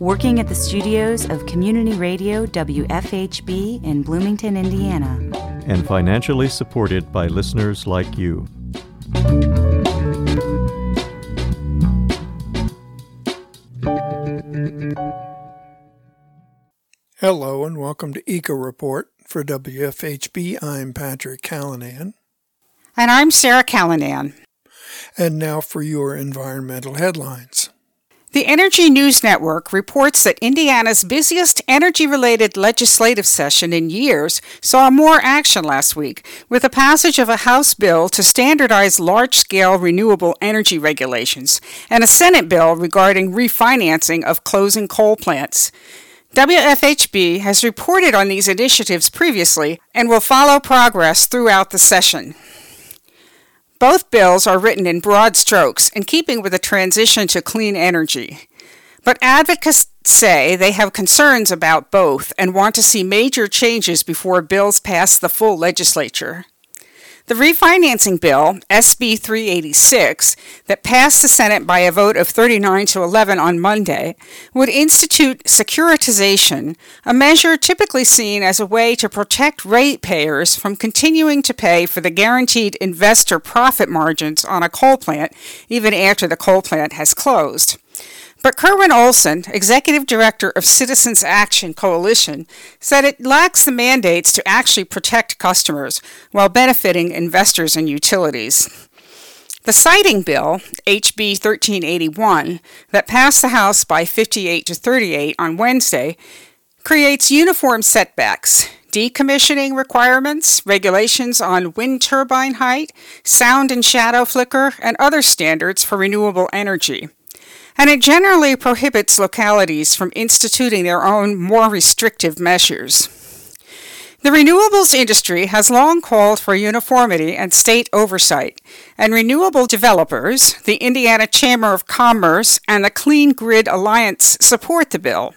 working at the studios of Community Radio WFHB in Bloomington, Indiana, and financially supported by listeners like you. Hello and welcome to Eco Report for WFHB. I'm Patrick Callanan. And I'm Sarah Callanan. And now for your environmental headlines. The Energy News Network reports that Indiana's busiest energy related legislative session in years saw more action last week with the passage of a House bill to standardize large scale renewable energy regulations and a Senate bill regarding refinancing of closing coal plants. WFHB has reported on these initiatives previously and will follow progress throughout the session. Both bills are written in broad strokes, in keeping with the transition to clean energy. But advocates say they have concerns about both and want to see major changes before bills pass the full legislature. The refinancing bill, SB 386, that passed the Senate by a vote of 39 to 11 on Monday, would institute securitization, a measure typically seen as a way to protect ratepayers from continuing to pay for the guaranteed investor profit margins on a coal plant even after the coal plant has closed. But Kerwin Olson, executive director of Citizens Action Coalition, said it lacks the mandates to actually protect customers while benefiting investors and utilities. The siting bill, HB 1381, that passed the House by 58 to 38 on Wednesday, creates uniform setbacks, decommissioning requirements, regulations on wind turbine height, sound and shadow flicker, and other standards for renewable energy and it generally prohibits localities from instituting their own more restrictive measures. The renewables industry has long called for uniformity and state oversight, and renewable developers, the Indiana Chamber of Commerce, and the Clean Grid Alliance support the bill.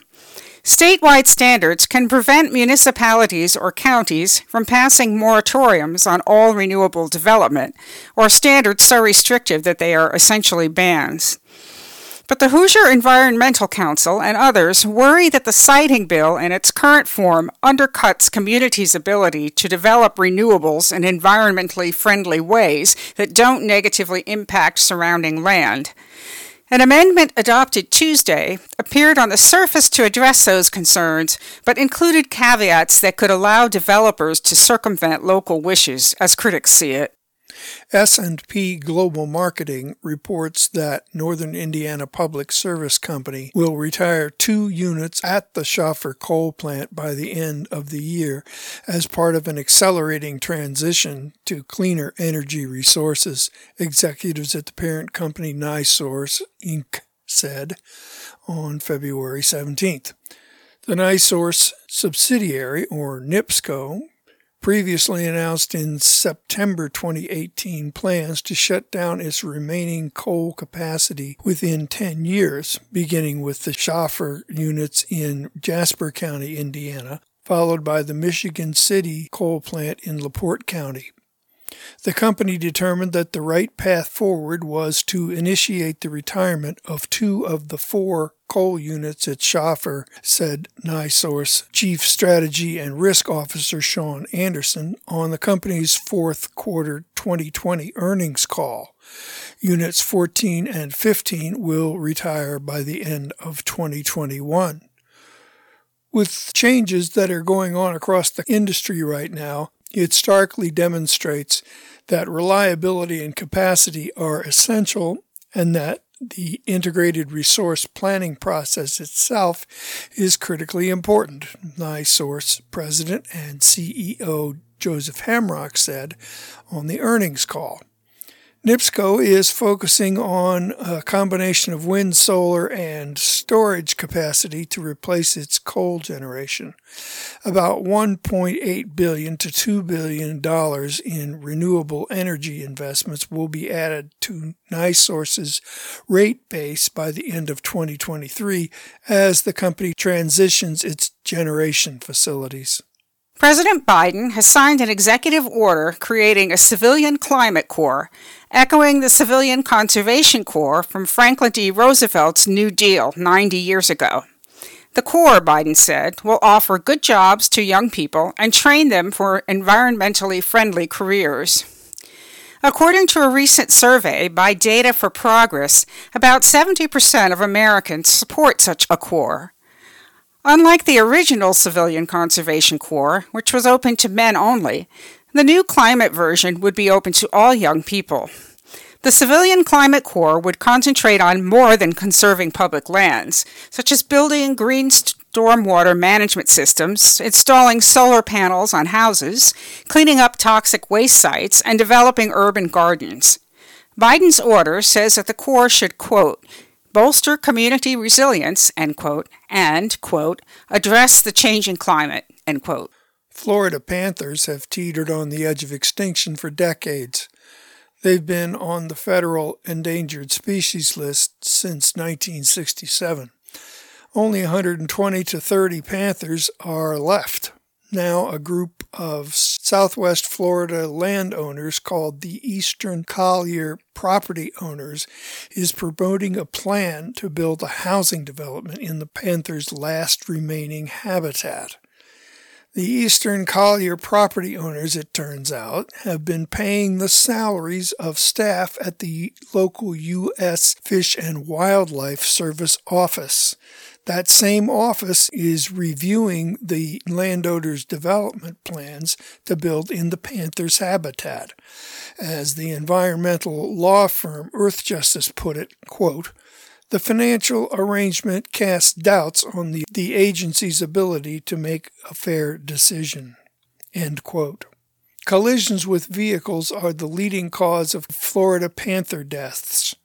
Statewide standards can prevent municipalities or counties from passing moratoriums on all renewable development, or standards so restrictive that they are essentially bans. But the Hoosier Environmental Council and others worry that the siting bill in its current form undercuts communities' ability to develop renewables in environmentally friendly ways that don't negatively impact surrounding land. An amendment adopted Tuesday appeared on the surface to address those concerns, but included caveats that could allow developers to circumvent local wishes, as critics see it. S&P Global Marketing reports that Northern Indiana Public Service Company will retire two units at the Schahfer coal plant by the end of the year as part of an accelerating transition to cleaner energy resources, executives at the parent company NiSource Inc. said on February 17th. The NiSource subsidiary, or NIPSCO, previously announced in September 2018 plans to shut down its remaining coal capacity within 10 years, beginning with the Schahfer units in Jasper County, Indiana, followed by the Michigan City coal plant in LaPorte County. The company determined that the right path forward was to initiate the retirement of two of the four coal units at Schahfer, said NiSource Chief Strategy and Risk Officer Sean Anderson on the company's fourth quarter 2020 earnings call. Units 14 and 15 will retire by the end of 2021. With changes that are going on across the industry right now, it starkly demonstrates that reliability and capacity are essential and that the integrated resource planning process itself is critically important, NiSource President and CEO Joseph Hamrock said on the earnings call. NIPSCO is focusing on a combination of wind, solar, and storage capacity to replace its coal generation. About 1.8 billion to 2 billion dollars in renewable energy investments will be added to NiSource's rate base by the end of 2023 as the company transitions its generation facilities. President Biden has signed an executive order creating a civilian climate corps, echoing the Civilian Conservation Corps from Franklin D. Roosevelt's New Deal 90 years ago. The Corps, Biden said, will offer good jobs to young people and train them for environmentally friendly careers. According to a recent survey by Data for Progress, about 70% of Americans support such a corps. Unlike the original Civilian Conservation Corps, which was open to men only, the new climate version would be open to all young people. The Civilian Climate Corps would concentrate on more than conserving public lands, such as building green stormwater management systems, installing solar panels on houses, cleaning up toxic waste sites, and developing urban gardens. Biden's order says that the Corps should, quote, bolster community resilience, end quote, and, quote, address the changing climate, end quote. Florida panthers have teetered on the edge of extinction for decades. They've been on the federal endangered species list since 1967. Only 120 to 30 panthers are left now a group of Southwest Florida landowners called the Eastern Collier Property Owners is promoting a plan to build a housing development in the panther's last remaining habitat. The Eastern Collier property owners, it turns out, have been paying the salaries of staff at the local U.S. Fish and Wildlife Service office. That same office is reviewing the landowner's development plans to build in the panther's habitat. As the environmental law firm Earthjustice put it, quote, the financial arrangement casts doubts on the, the agency's ability to make a fair decision. End quote. Collisions with vehicles are the leading cause of Florida panther deaths.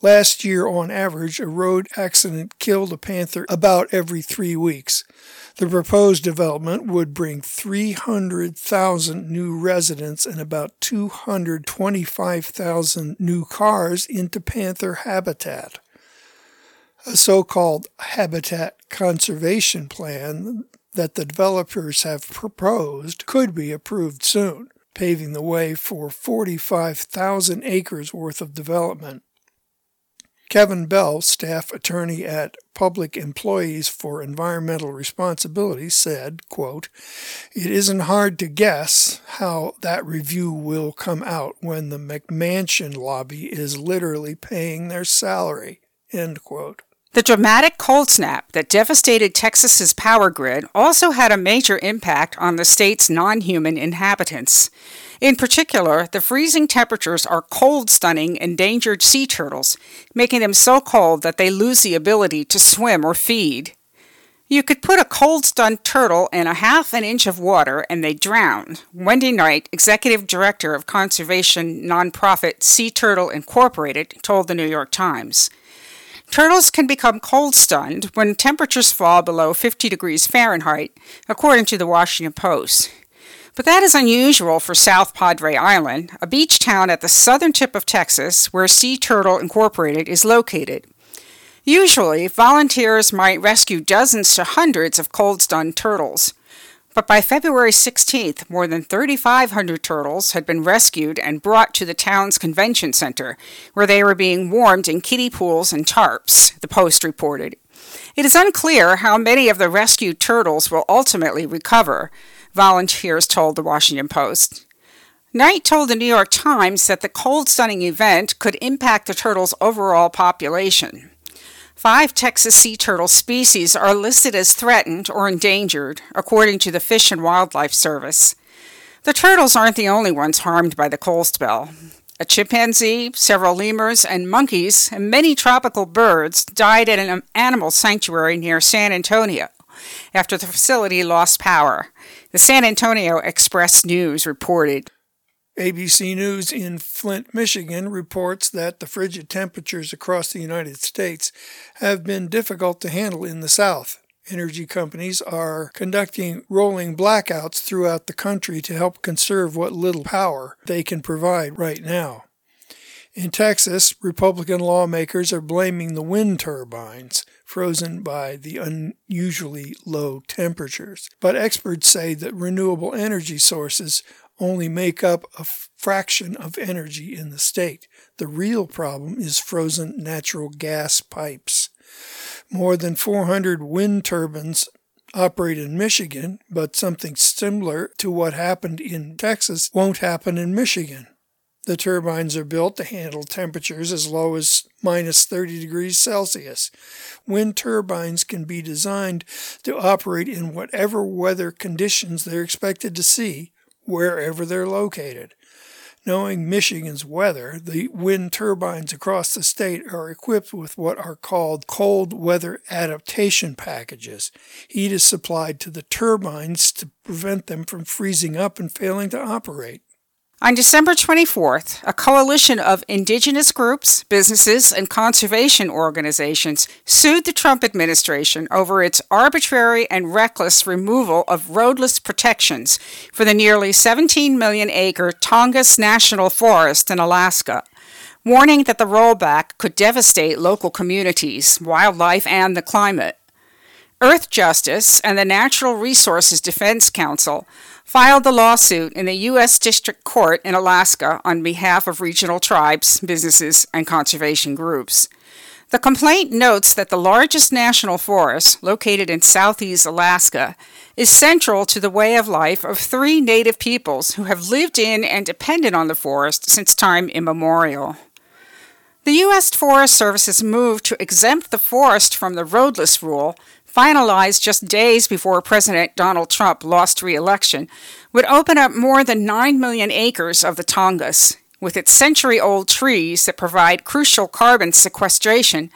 Last year, on average, a road accident killed a panther about every three weeks. The proposed development would bring 300,000 new residents and about 225,000 new cars into panther habitat. A so called habitat conservation plan that the developers have proposed could be approved soon, paving the way for 45,000 acres worth of development. Kevin Bell, staff attorney at Public Employees for Environmental Responsibility, said, quote, It isn't hard to guess how that review will come out when the McMansion lobby is literally paying their salary. End quote. The dramatic cold snap that devastated Texas's power grid also had a major impact on the state's non human inhabitants. In particular, the freezing temperatures are cold stunning endangered sea turtles, making them so cold that they lose the ability to swim or feed. You could put a cold stunned turtle in a half an inch of water and they drown. Wendy Knight, executive director of conservation nonprofit Sea Turtle Incorporated, told the New York Times. Turtles can become cold stunned when temperatures fall below 50 degrees Fahrenheit, according to the Washington Post. But that is unusual for South Padre Island, a beach town at the southern tip of Texas where Sea Turtle Incorporated is located. Usually, volunteers might rescue dozens to hundreds of cold stunned turtles. But by February 16th, more than 3,500 turtles had been rescued and brought to the town's convention center, where they were being warmed in kiddie pools and tarps, the Post reported. It is unclear how many of the rescued turtles will ultimately recover, volunteers told the Washington Post. Knight told the New York Times that the cold stunning event could impact the turtle's overall population. Five Texas sea turtle species are listed as threatened or endangered, according to the Fish and Wildlife Service. The turtles aren't the only ones harmed by the cold spell. A chimpanzee, several lemurs, and monkeys, and many tropical birds died at an animal sanctuary near San Antonio after the facility lost power. The San Antonio Express News reported. ABC News in Flint, Michigan reports that the frigid temperatures across the United States have been difficult to handle in the South. Energy companies are conducting rolling blackouts throughout the country to help conserve what little power they can provide right now. In Texas, Republican lawmakers are blaming the wind turbines frozen by the unusually low temperatures. But experts say that renewable energy sources only make up a fraction of energy in the state. The real problem is frozen natural gas pipes. More than 400 wind turbines operate in Michigan, but something similar to what happened in Texas won't happen in Michigan. The turbines are built to handle temperatures as low as minus 30 degrees Celsius. Wind turbines can be designed to operate in whatever weather conditions they're expected to see, wherever they're located. Knowing Michigan's weather, the wind turbines across the state are equipped with what are called cold weather adaptation packages. Heat is supplied to the turbines to prevent them from freezing up and failing to operate. On December 24th, a coalition of indigenous groups, businesses, and conservation organizations sued the Trump administration over its arbitrary and reckless removal of roadless protections for the nearly 17 million acre Tongass National Forest in Alaska, warning that the rollback could devastate local communities, wildlife, and the climate. Earthjustice and the Natural Resources Defense Council filed the lawsuit in the U.S. District Court in Alaska on behalf of regional tribes, businesses, and conservation groups. The complaint notes that the largest national forest, located in southeast Alaska, is central to the way of life of three native peoples who have lived in and depended on the forest since time immemorial. The U.S. Forest Service's move to exempt the forest from the roadless rule finalized just days before President Donald Trump lost re election, would open up more than 9 million acres of the Tongass, with its century old trees that provide crucial carbon sequestration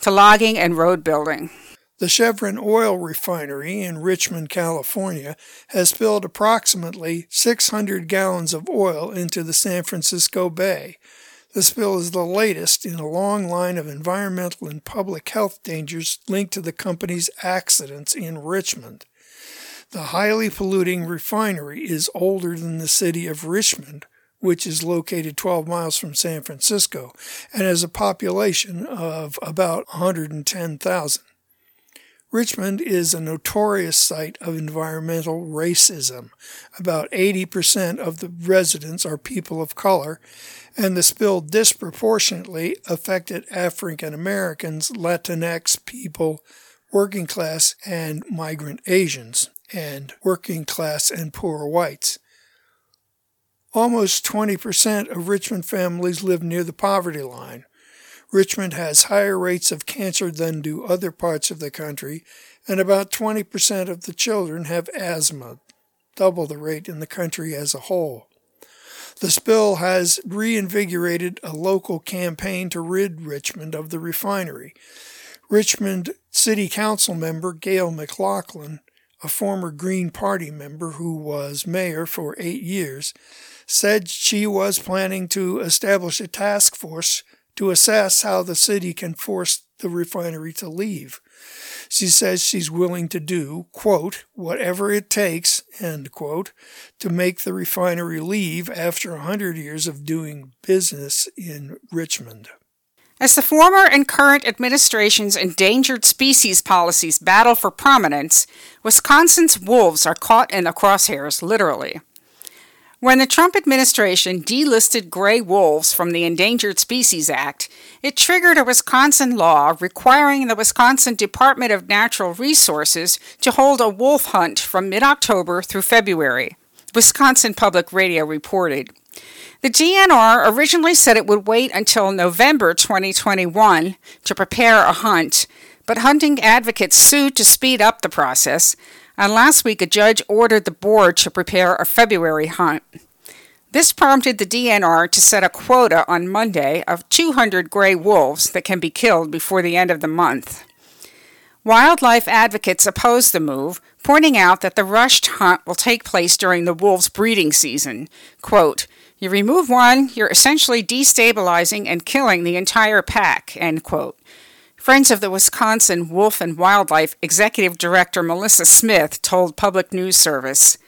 to logging and road building. The Chevron oil refinery in Richmond, California, has spilled approximately 600 gallons of oil into the San Francisco Bay, the spill is the latest in a long line of environmental and public health dangers linked to the company's accidents in Richmond. The highly polluting refinery is older than the city of Richmond, which is located 12 miles from San Francisco and has a population of about 110,000. Richmond is a notorious site of environmental racism. About 80% of the residents are people of color, and the spill disproportionately affected African Americans, Latinx people, working class and migrant Asians, and working class and poor whites. Almost 20% of Richmond families live near the poverty line. Richmond has higher rates of cancer than do other parts of the country, and about 20% of the children have asthma, double the rate in the country as a whole. The spill has reinvigorated a local campaign to rid Richmond of the refinery. Richmond City Council member Gayle McLaughlin, a former Green Party member who was mayor for eight years, said she was planning to establish a task force to assess how the city can force the refinery to leave. She says she's willing to do, quote, whatever it takes, end quote, to make the refinery leave after a hundred years of doing business in Richmond. As the former and current administration's endangered species policies battle for prominence, Wisconsin's wolves are caught in the crosshairs, literally. When the Trump administration delisted gray wolves from the Endangered Species Act, it triggered a Wisconsin law requiring the Wisconsin Department of Natural Resources to hold a wolf hunt from mid October through February. Wisconsin Public Radio reported. The DNR originally said it would wait until November 2021 to prepare a hunt, but hunting advocates sued to speed up the process, and last week a judge ordered the board to prepare a February hunt. This prompted the DNR to set a quota on Monday of 200 gray wolves that can be killed before the end of the month. Wildlife advocates oppose the move, pointing out that the rushed hunt will take place during the wolves' breeding season. Quote, you remove one, you're essentially destabilizing and killing the entire pack, end quote. Friends of the Wisconsin Wolf and Wildlife Executive Director Melissa Smith told Public News Service.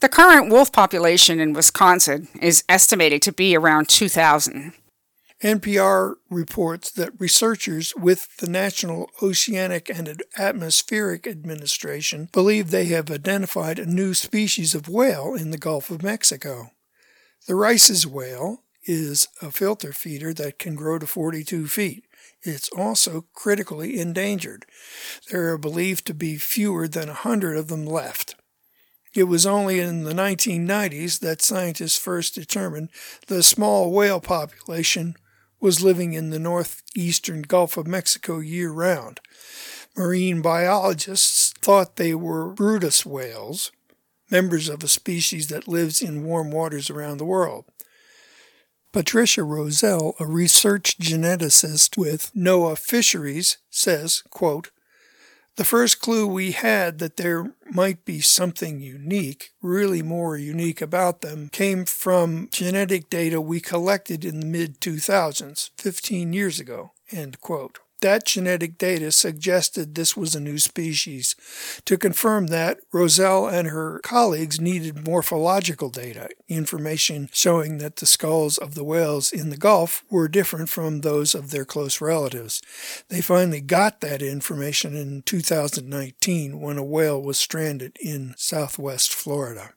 The current wolf population in Wisconsin is estimated to be around 2,000. NPR reports that researchers with the National Oceanic and Atmospheric Administration believe they have identified a new species of whale in the Gulf of Mexico. The Rice's whale is a filter feeder that can grow to 42 feet. It's also critically endangered. There are believed to be fewer than a hundred of them left. It was only in the 1990s that scientists first determined the small whale population was living in the northeastern Gulf of Mexico year round. Marine biologists thought they were Bryde's whales, members of a species that lives in warm waters around the world. Patricia Rosel, a research geneticist with NOAA Fisheries, says, quote, the first clue we had that there might be something unique, really more unique about them, came from genetic data we collected in the mid 2000s, 15 years ago. End quote. That genetic data suggested this was a new species. To confirm that, Rosel and her colleagues needed morphological data, information showing that the skulls of the whales in the Gulf were different from those of their close relatives. They finally got that information in 2019 when a whale was stranded in southwest Florida.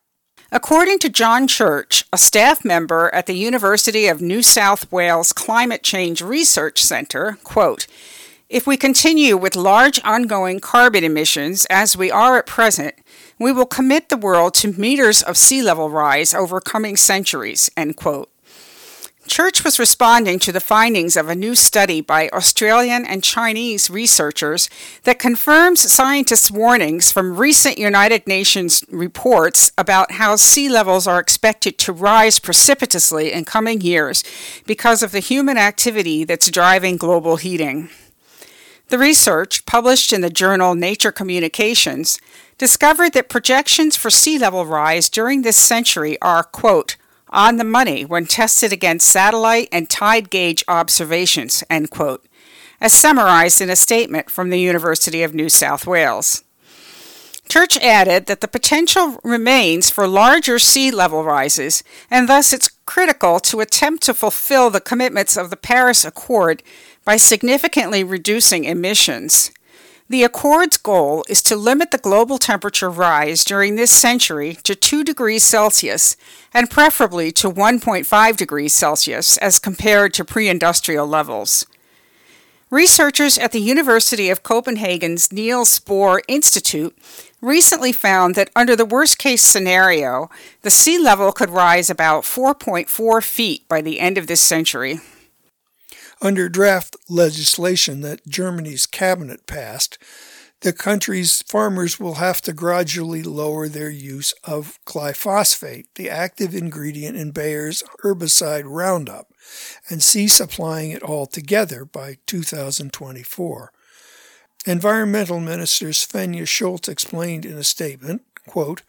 According to John Church, a staff member at the University of New South Wales Climate Change Research Centre, quote, if we continue with large ongoing carbon emissions as we are at present, we will commit the world to meters of sea level rise over coming centuries, end quote. Church was responding to the findings of a new study by Australian and Chinese researchers that confirms scientists' warnings from recent United Nations reports about how sea levels are expected to rise precipitously in coming years because of the human activity that's driving global heating. The research, published in the journal Nature Communications, discovered that projections for sea level rise during this century are, quote, on the money when tested against satellite and tide gauge observations, end quote, as summarized in a statement from the University of New South Wales. Church added that the potential remains for larger sea level rises, and thus it's critical to attempt to fulfill the commitments of the Paris Accord by significantly reducing emissions. The Accord's goal is to limit the global temperature rise during this century to 2 degrees Celsius and preferably to 1.5 degrees Celsius as compared to pre industrial levels. Researchers at the University of Copenhagen's Niels Bohr Institute recently found that under the worst case scenario, the sea level could rise about 4.4 feet by the end of this century. Under draft legislation that Germany's cabinet passed, the country's farmers will have to gradually lower their use of glyphosate, the active ingredient in Bayer's herbicide Roundup, and cease applying it altogether by 2024. Environmental Minister Svenja Schulze explained in a statement, quote,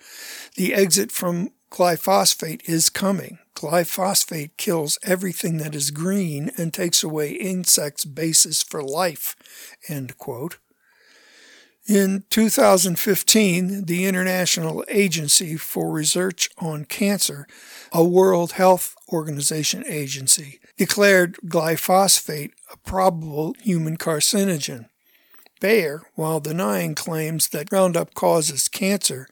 the exit from glyphosate is coming. Glyphosate kills everything that is green and takes away insects' basis for life. End quote. In 2015, the International Agency for Research on Cancer, a World Health Organization agency, declared glyphosate a probable human carcinogen. Bayer, while denying claims that Roundup causes cancer,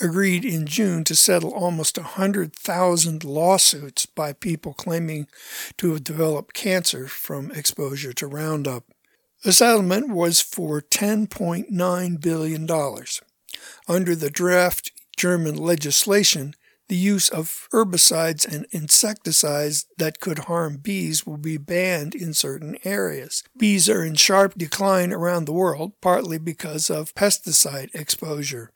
agreed in June to settle almost 100,000 lawsuits by people claiming to have developed cancer from exposure to Roundup. The settlement was for $10.9 billion. Under the draft German legislation, the use of herbicides and insecticides that could harm bees will be banned in certain areas. Bees are in sharp decline around the world, partly because of pesticide exposure.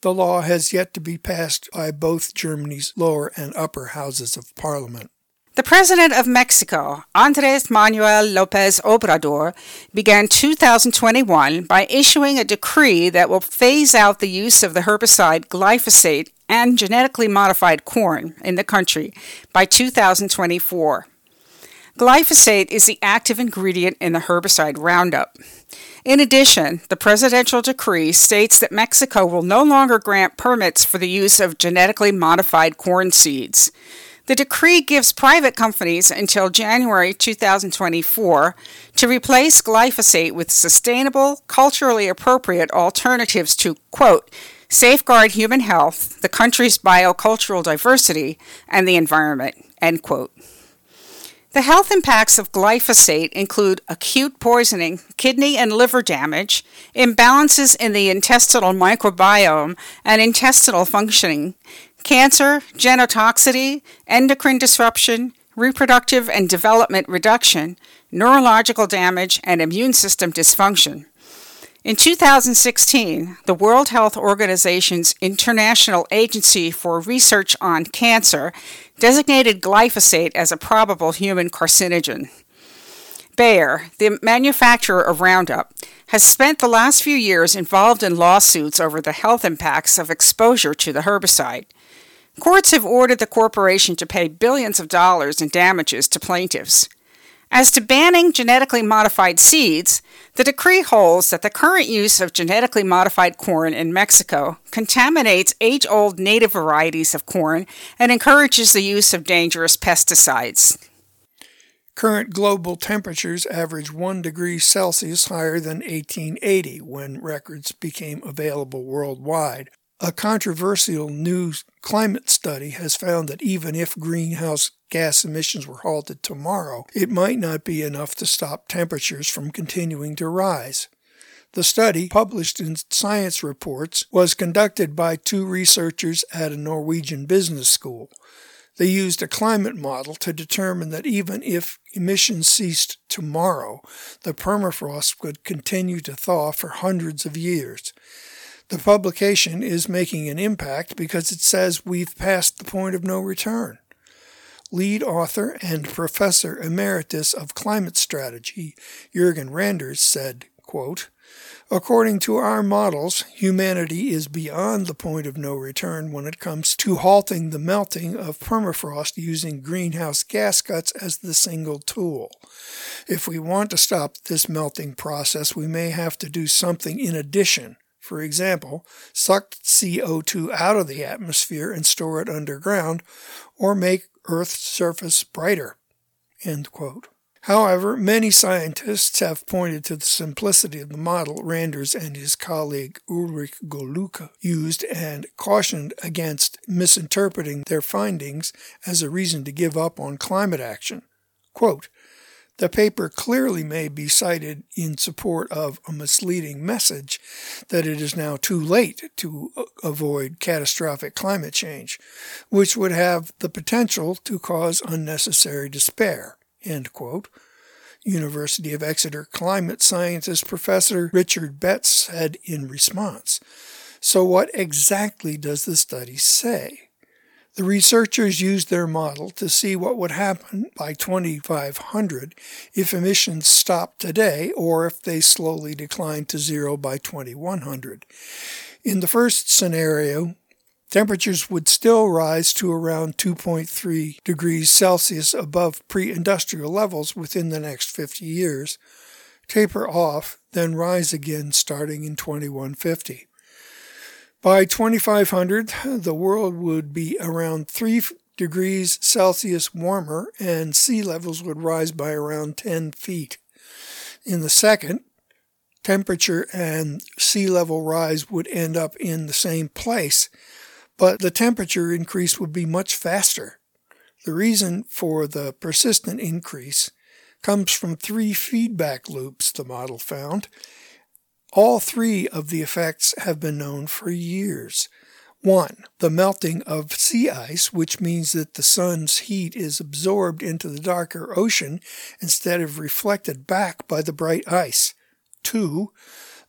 The law has yet to be passed by both Germany's lower and upper houses of parliament. The President of Mexico, Andres Manuel Lopez Obrador, began 2021 by issuing a decree that will phase out the use of the herbicide glyphosate and genetically modified corn in the country by 2024. Glyphosate is the active ingredient in the herbicide Roundup. In addition, the presidential decree states that Mexico will no longer grant permits for the use of genetically modified corn seeds. The decree gives private companies until January 2024 to replace glyphosate with sustainable, culturally appropriate alternatives to, quote, safeguard human health, the country's biocultural diversity, and the environment, end quote. The health impacts of glyphosate include acute poisoning, kidney and liver damage, imbalances in the intestinal microbiome and intestinal functioning, cancer, genotoxicity, endocrine disruption, reproductive and development reduction, neurological damage, and immune system dysfunction. In 2016, the World Health Organization's International Agency for Research on Cancer designated glyphosate as a probable human carcinogen. Bayer, the manufacturer of Roundup, has spent the last few years involved in lawsuits over the health impacts of exposure to the herbicide. Courts have ordered the corporation to pay billions of dollars in damages to plaintiffs. As to banning genetically modified seeds, the decree holds that the current use of genetically modified corn in Mexico contaminates age old native varieties of corn and encourages the use of dangerous pesticides. Current global temperatures average 1 degree Celsius higher than 1880 when records became available worldwide. A controversial new climate study has found that even if greenhouse gas emissions were halted tomorrow, it might not be enough to stop temperatures from continuing to rise. The study, published in Science Reports, was conducted by two researchers at a Norwegian business school. They used a climate model to determine that even if emissions ceased tomorrow, the permafrost would continue to thaw for hundreds of years. The publication is making an impact because it says we've passed the point of no return. Lead author and professor emeritus of climate strategy, Jürgen Randers, said, quote, According to our models, humanity is beyond the point of no return when it comes to halting the melting of permafrost using greenhouse gas cuts as the single tool. If we want to stop this melting process, we may have to do something in addition for example, suck CO2 out of the atmosphere and store it underground, or make Earth's surface brighter. However, many scientists have pointed to the simplicity of the model Randers and his colleague Ulrich Goluke used and cautioned against misinterpreting their findings as a reason to give up on climate action. Quote, the paper clearly may be cited in support of a misleading message that it is now too late to avoid catastrophic climate change, which would have the potential to cause unnecessary despair. University of Exeter climate scientist Professor Richard Betts said in response. So, what exactly does the study say? The researchers used their model to see what would happen by 2500 if emissions stopped today or if they slowly declined to zero by 2100. In the first scenario, temperatures would still rise to around 2.3 degrees Celsius above pre industrial levels within the next 50 years, taper off, then rise again starting in 2150. By 2500, the world would be around 3 degrees Celsius warmer and sea levels would rise by around 10 feet. In the second, temperature and sea level rise would end up in the same place, but the temperature increase would be much faster. The reason for the persistent increase comes from three feedback loops, the model found. All three of the effects have been known for years. One, the melting of sea ice, which means that the sun's heat is absorbed into the darker ocean instead of reflected back by the bright ice. Two,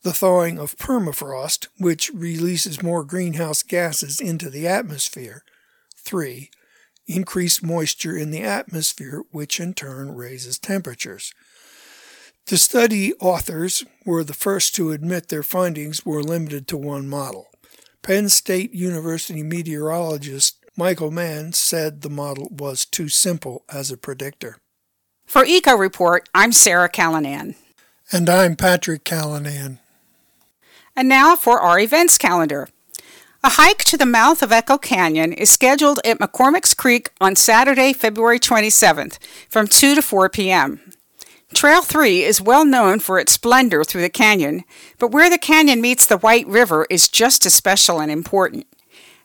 the thawing of permafrost, which releases more greenhouse gases into the atmosphere. Three, increased moisture in the atmosphere, which in turn raises temperatures. The study authors were the first to admit their findings were limited to one model. Penn State University meteorologist Michael Mann said the model was too simple as a predictor. For Eco Report, I'm Sarah Callanan. And I'm Patrick Callanan. And now for our events calendar. A hike to the mouth of Echo Canyon is scheduled at McCormick's Creek on Saturday, February 27th from 2 to 4 p.m. Trail 3 is well known for its splendor through the canyon, but where the canyon meets the White River is just as special and important.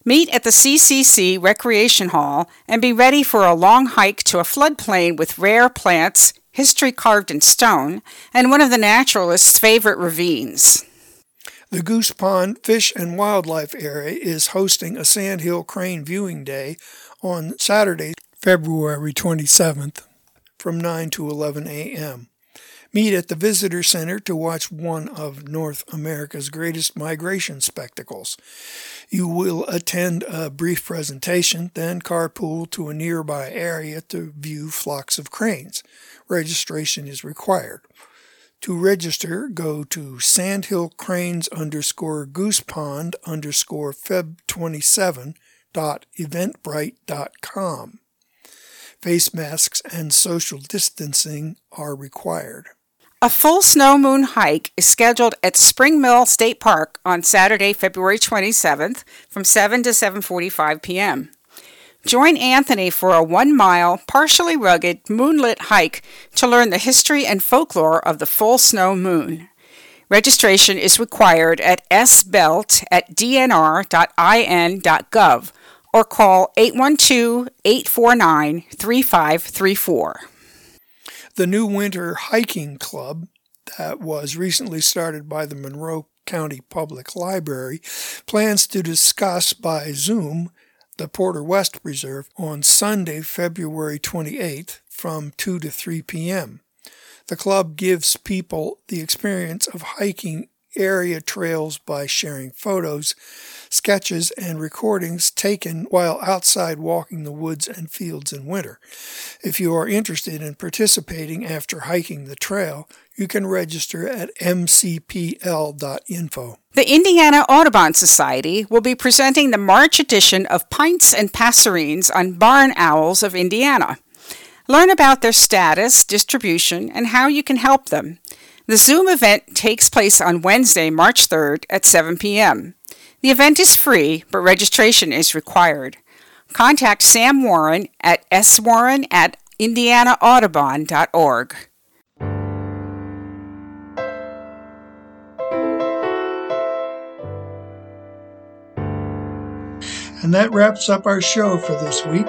Meet at the CCC Recreation Hall and be ready for a long hike to a floodplain with rare plants, history carved in stone, and one of the naturalist's favorite ravines. The Goose Pond Fish and Wildlife Area is hosting a Sandhill Crane Viewing Day on Saturday, February 27th from 9 to 11 a.m. Meet at the Visitor Center to watch one of North America's greatest migration spectacles. You will attend a brief presentation, then carpool to a nearby area to view flocks of cranes. Registration is required. To register, go to sandhillcranes underscore goosepond underscore feb27 dot eventbrite.com. Face masks and social distancing are required. A full snow moon hike is scheduled at Spring Mill State Park on Saturday, February 27th from 7 to 7:45 p.m. Join Anthony for a one mile, partially rugged, moonlit hike to learn the history and folklore of the full snow moon. Registration is required at sbelt at dnr.in.gov or call 812 849 3534. The new winter hiking club that was recently started by the Monroe County Public Library plans to discuss by Zoom the Porter West Reserve on Sunday, February 28th from 2 to 3 p.m. The club gives people the experience of hiking area trails by sharing photos, sketches, and recordings taken while outside walking the woods and fields in winter. If you are interested in participating after hiking the trail, you can register at mcpl.info. The Indiana Audubon Society will be presenting the March edition of Pints and Passerines on barn owls of Indiana. Learn about their status, distribution, and how you can help them. The Zoom event takes place on Wednesday, March 3rd at 7 p.m. The event is free, but registration is required. Contact Sam Warren at swarren at indianaaudubon.org. And that wraps up our show for this week.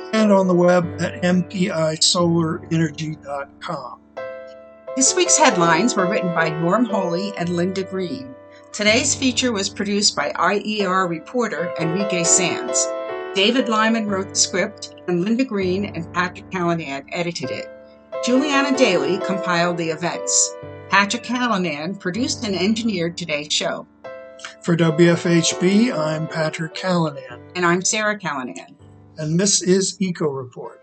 and on the web at mpisolarenergy.com. This week's headlines were written by Norm Holy and Linda Greene. Today's feature was produced by IER reporter Enrique Sands. David Lyman wrote the script, and Linda Greene and Patrick Callanan edited it. Juliana Daly compiled the events. Patrick Callanan produced and engineered today's show. For WFHB, I'm Patrick Callanan. And I'm Sarah Callanan and this is Eco Report.